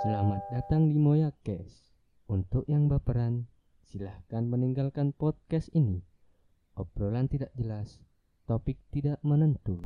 Selamat datang di Moya Cash. Untuk yang baperan, silahkan meninggalkan podcast ini. Obrolan tidak jelas, topik tidak menentu.